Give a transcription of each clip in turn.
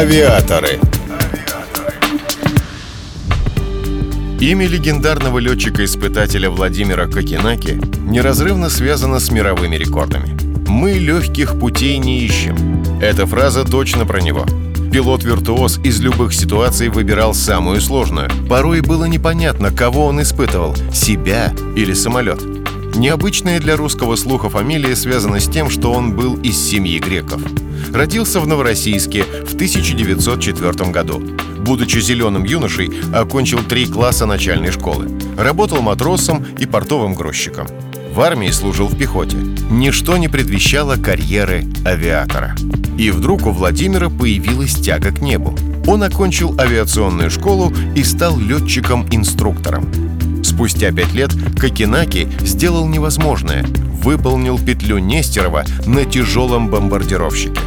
Авиаторы. Имя легендарного летчика-испытателя Владимира Кокенаки неразрывно связано с мировыми рекордами. «Мы легких путей не ищем». Эта фраза точно про него. Пилот-виртуоз из любых ситуаций выбирал самую сложную. Порой было непонятно, кого он испытывал – себя или самолет. Необычная для русского слуха фамилия связана с тем, что он был из семьи греков. Родился в Новороссийске в 1904 году. Будучи зеленым юношей, окончил три класса начальной школы. Работал матросом и портовым грузчиком. В армии служил в пехоте. Ничто не предвещало карьеры авиатора. И вдруг у Владимира появилась тяга к небу. Он окончил авиационную школу и стал летчиком-инструктором. Спустя пять лет Кокенаки сделал невозможное – выполнил петлю Нестерова на тяжелом бомбардировщике.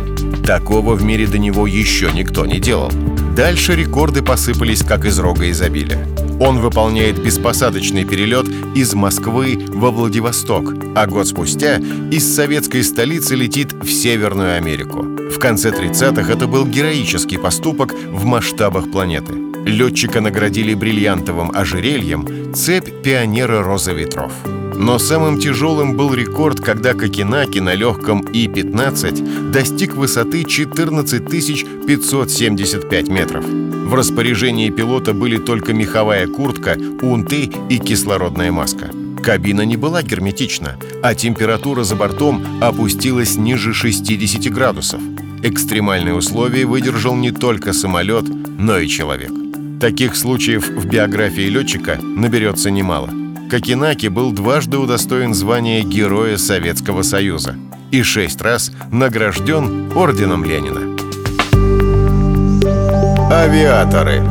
Такого в мире до него еще никто не делал. Дальше рекорды посыпались как из рога изобилия. Он выполняет беспосадочный перелет из Москвы во Владивосток, а год спустя из советской столицы летит в Северную Америку. В конце 30-х это был героический поступок в масштабах планеты. Летчика наградили бриллиантовым ожерельем цепь пионера розы ветров. Но самым тяжелым был рекорд, когда Кокенаки на легком И-15 достиг высоты 14 575 метров. В распоряжении пилота были только меховая куртка, унты и кислородная маска. Кабина не была герметична, а температура за бортом опустилась ниже 60 градусов. Экстремальные условия выдержал не только самолет, но и человек. Таких случаев в биографии летчика наберется немало. Кокенаки был дважды удостоен звания Героя Советского Союза и шесть раз награжден Орденом Ленина. Авиаторы.